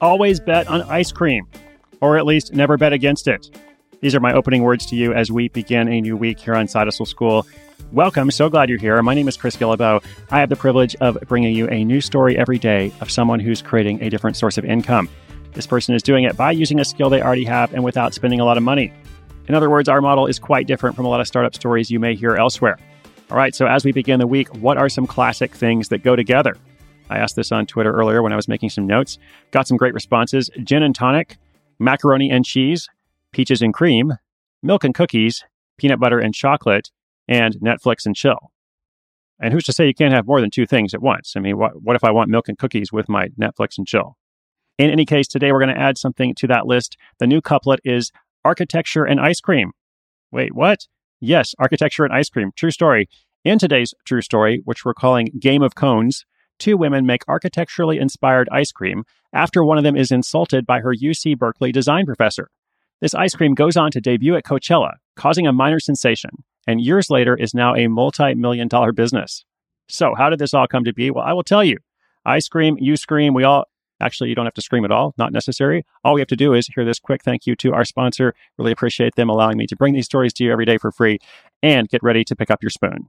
Always bet on ice cream, or at least never bet against it. These are my opening words to you as we begin a new week here on Side Hustle School. Welcome. So glad you're here. My name is Chris Guillebeau. I have the privilege of bringing you a new story every day of someone who's creating a different source of income. This person is doing it by using a skill they already have and without spending a lot of money. In other words, our model is quite different from a lot of startup stories you may hear elsewhere. All right, so as we begin the week, what are some classic things that go together? I asked this on Twitter earlier when I was making some notes. Got some great responses gin and tonic, macaroni and cheese, peaches and cream, milk and cookies, peanut butter and chocolate, and Netflix and chill. And who's to say you can't have more than two things at once? I mean, what, what if I want milk and cookies with my Netflix and chill? In any case, today we're going to add something to that list. The new couplet is architecture and ice cream. Wait, what? Yes, architecture and ice cream. True story. In today's true story, which we're calling Game of Cones, two women make architecturally inspired ice cream after one of them is insulted by her UC Berkeley design professor. This ice cream goes on to debut at Coachella, causing a minor sensation, and years later is now a multi million dollar business. So, how did this all come to be? Well, I will tell you. I scream, you scream, we all actually, you don't have to scream at all, not necessary. All we have to do is hear this quick thank you to our sponsor. Really appreciate them allowing me to bring these stories to you every day for free and get ready to pick up your spoon.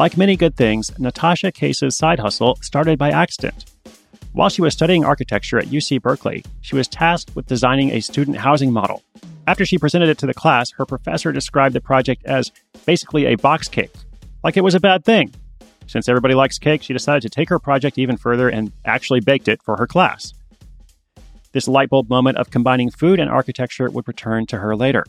Like many good things, Natasha Case's side hustle started by accident. While she was studying architecture at UC Berkeley, she was tasked with designing a student housing model. After she presented it to the class, her professor described the project as basically a box cake, like it was a bad thing. Since everybody likes cake, she decided to take her project even further and actually baked it for her class. This light bulb moment of combining food and architecture would return to her later.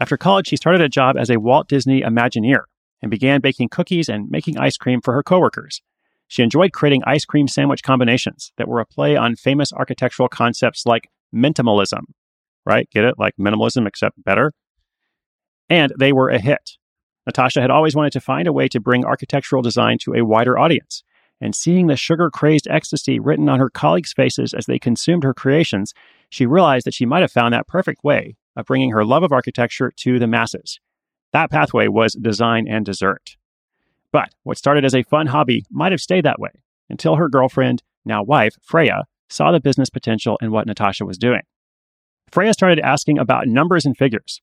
After college, she started a job as a Walt Disney Imagineer and began baking cookies and making ice cream for her coworkers. She enjoyed creating ice cream sandwich combinations that were a play on famous architectural concepts like minimalism, right? Get it? Like minimalism, except better. And they were a hit. Natasha had always wanted to find a way to bring architectural design to a wider audience. And seeing the sugar crazed ecstasy written on her colleagues' faces as they consumed her creations, she realized that she might have found that perfect way of bringing her love of architecture to the masses. That pathway was design and dessert. But what started as a fun hobby might have stayed that way until her girlfriend, now wife, Freya, saw the business potential in what Natasha was doing. Freya started asking about numbers and figures.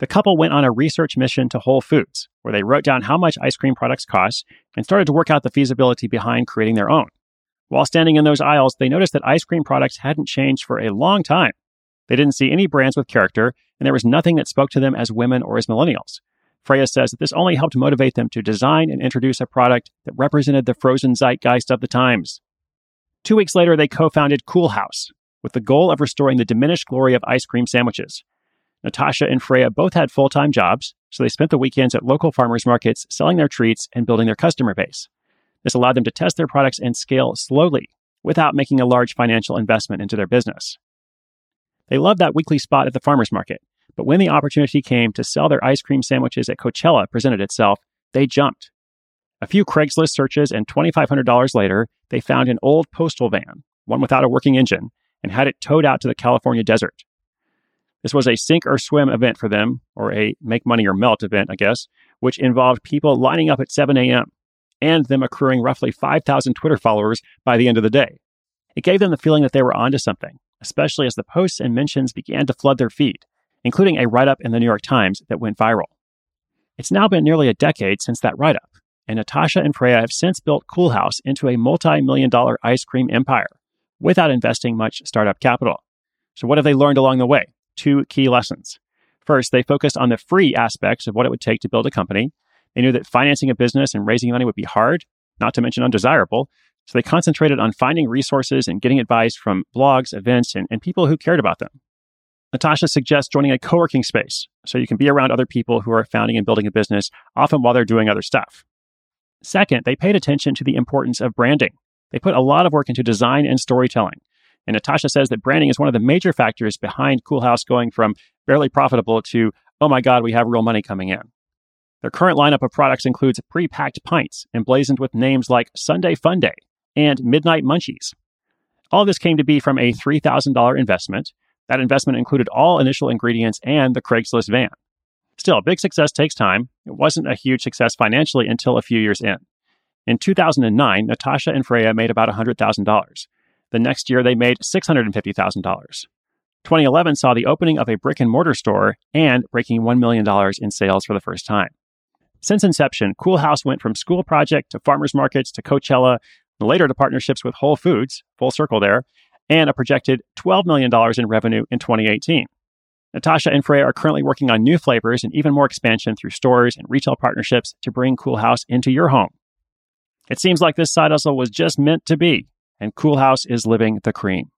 The couple went on a research mission to Whole Foods, where they wrote down how much ice cream products cost and started to work out the feasibility behind creating their own. While standing in those aisles, they noticed that ice cream products hadn't changed for a long time. They didn't see any brands with character, and there was nothing that spoke to them as women or as millennials. Freya says that this only helped motivate them to design and introduce a product that represented the frozen zeitgeist of the times. Two weeks later, they co founded Coolhaus with the goal of restoring the diminished glory of ice cream sandwiches. Natasha and Freya both had full time jobs, so they spent the weekends at local farmers markets selling their treats and building their customer base. This allowed them to test their products and scale slowly without making a large financial investment into their business. They loved that weekly spot at the farmers market, but when the opportunity came to sell their ice cream sandwiches at Coachella presented itself, they jumped. A few Craigslist searches and $2,500 later, they found an old postal van, one without a working engine, and had it towed out to the California desert. This was a sink or swim event for them, or a make money or melt event, I guess, which involved people lining up at 7 a.m. and them accruing roughly 5,000 Twitter followers by the end of the day. It gave them the feeling that they were onto something, especially as the posts and mentions began to flood their feed, including a write up in the New York Times that went viral. It's now been nearly a decade since that write up, and Natasha and Freya have since built Coolhaus into a multi million dollar ice cream empire without investing much startup capital. So, what have they learned along the way? two key lessons. First, they focused on the free aspects of what it would take to build a company. They knew that financing a business and raising money would be hard, not to mention undesirable. So they concentrated on finding resources and getting advice from blogs, events, and, and people who cared about them. Natasha suggests joining a co working space so you can be around other people who are founding and building a business, often while they're doing other stuff. Second, they paid attention to the importance of branding. They put a lot of work into design and storytelling. And Natasha says that branding is one of the major factors behind Coolhaus going from barely profitable to, oh my God, we have real money coming in. Their current lineup of products includes pre packed pints emblazoned with names like Sunday Fun Day and Midnight Munchies. All this came to be from a $3,000 investment. That investment included all initial ingredients and the Craigslist van. Still, big success takes time. It wasn't a huge success financially until a few years in. In 2009, Natasha and Freya made about $100,000. The next year, they made $650,000. 2011 saw the opening of a brick and mortar store and breaking $1 million in sales for the first time. Since inception, Coolhaus went from school project to farmers markets to Coachella, later to partnerships with Whole Foods, full circle there, and a projected $12 million in revenue in 2018. Natasha and Frey are currently working on new flavors and even more expansion through stores and retail partnerships to bring Coolhaus into your home. It seems like this side hustle was just meant to be and Coolhaus is living the cream.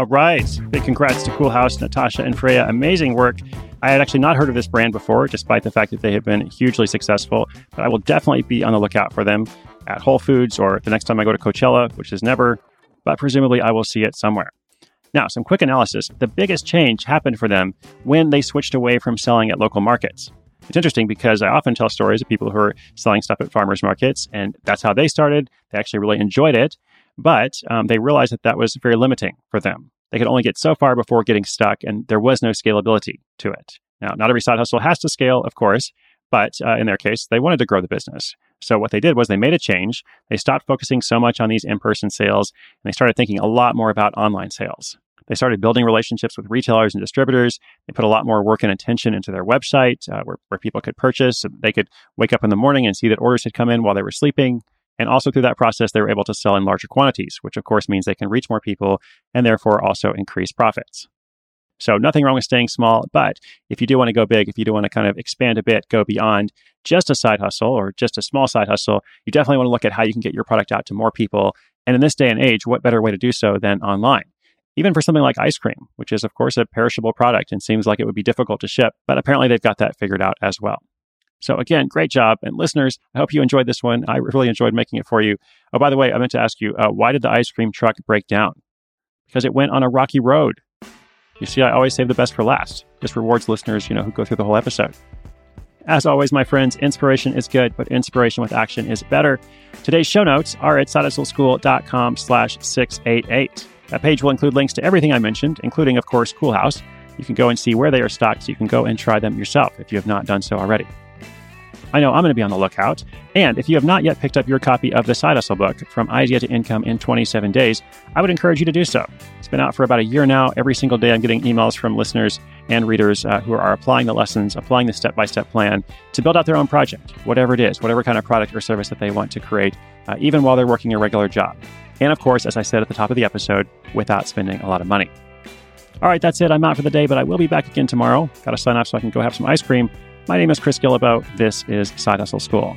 All right. Big congrats to Coolhaus, Natasha, and Freya. Amazing work. I had actually not heard of this brand before, despite the fact that they have been hugely successful. But I will definitely be on the lookout for them at Whole Foods or the next time I go to Coachella, which is never, but presumably I will see it somewhere. Now, some quick analysis. The biggest change happened for them when they switched away from selling at local markets. It's interesting because I often tell stories of people who are selling stuff at farmers markets, and that's how they started. They actually really enjoyed it, but um, they realized that that was very limiting for them. They could only get so far before getting stuck, and there was no scalability to it. Now, not every side hustle has to scale, of course, but uh, in their case, they wanted to grow the business. So what they did was they made a change. They stopped focusing so much on these in-person sales and they started thinking a lot more about online sales. They started building relationships with retailers and distributors. They put a lot more work and attention into their website uh, where, where people could purchase. They could wake up in the morning and see that orders had come in while they were sleeping. And also through that process, they were able to sell in larger quantities, which of course means they can reach more people and therefore also increase profits. So nothing wrong with staying small, but if you do want to go big, if you do want to kind of expand a bit, go beyond just a side hustle or just a small side hustle, you definitely want to look at how you can get your product out to more people. And in this day and age, what better way to do so than online? Even for something like ice cream, which is of course a perishable product and seems like it would be difficult to ship, but apparently they've got that figured out as well. So again, great job. And listeners, I hope you enjoyed this one. I really enjoyed making it for you. Oh, by the way, I meant to ask you, uh, why did the ice cream truck break down? Because it went on a rocky road. You see, I always save the best for last. This rewards listeners, you know, who go through the whole episode. As always, my friends, inspiration is good, but inspiration with action is better. Today's show notes are at sidehustleschool.com slash 688. That page will include links to everything I mentioned, including, of course, Coolhaus. You can go and see where they are stocked so you can go and try them yourself if you have not done so already. I know I'm going to be on the lookout. And if you have not yet picked up your copy of the Side Hustle book, From Idea to Income in 27 Days, I would encourage you to do so. It's been out for about a year now. Every single day, I'm getting emails from listeners and readers uh, who are applying the lessons, applying the step by step plan to build out their own project, whatever it is, whatever kind of product or service that they want to create, uh, even while they're working a regular job. And of course, as I said at the top of the episode, without spending a lot of money. All right, that's it. I'm out for the day, but I will be back again tomorrow. Got to sign off so I can go have some ice cream. My name is Chris Guillebeau. This is Side Hustle School.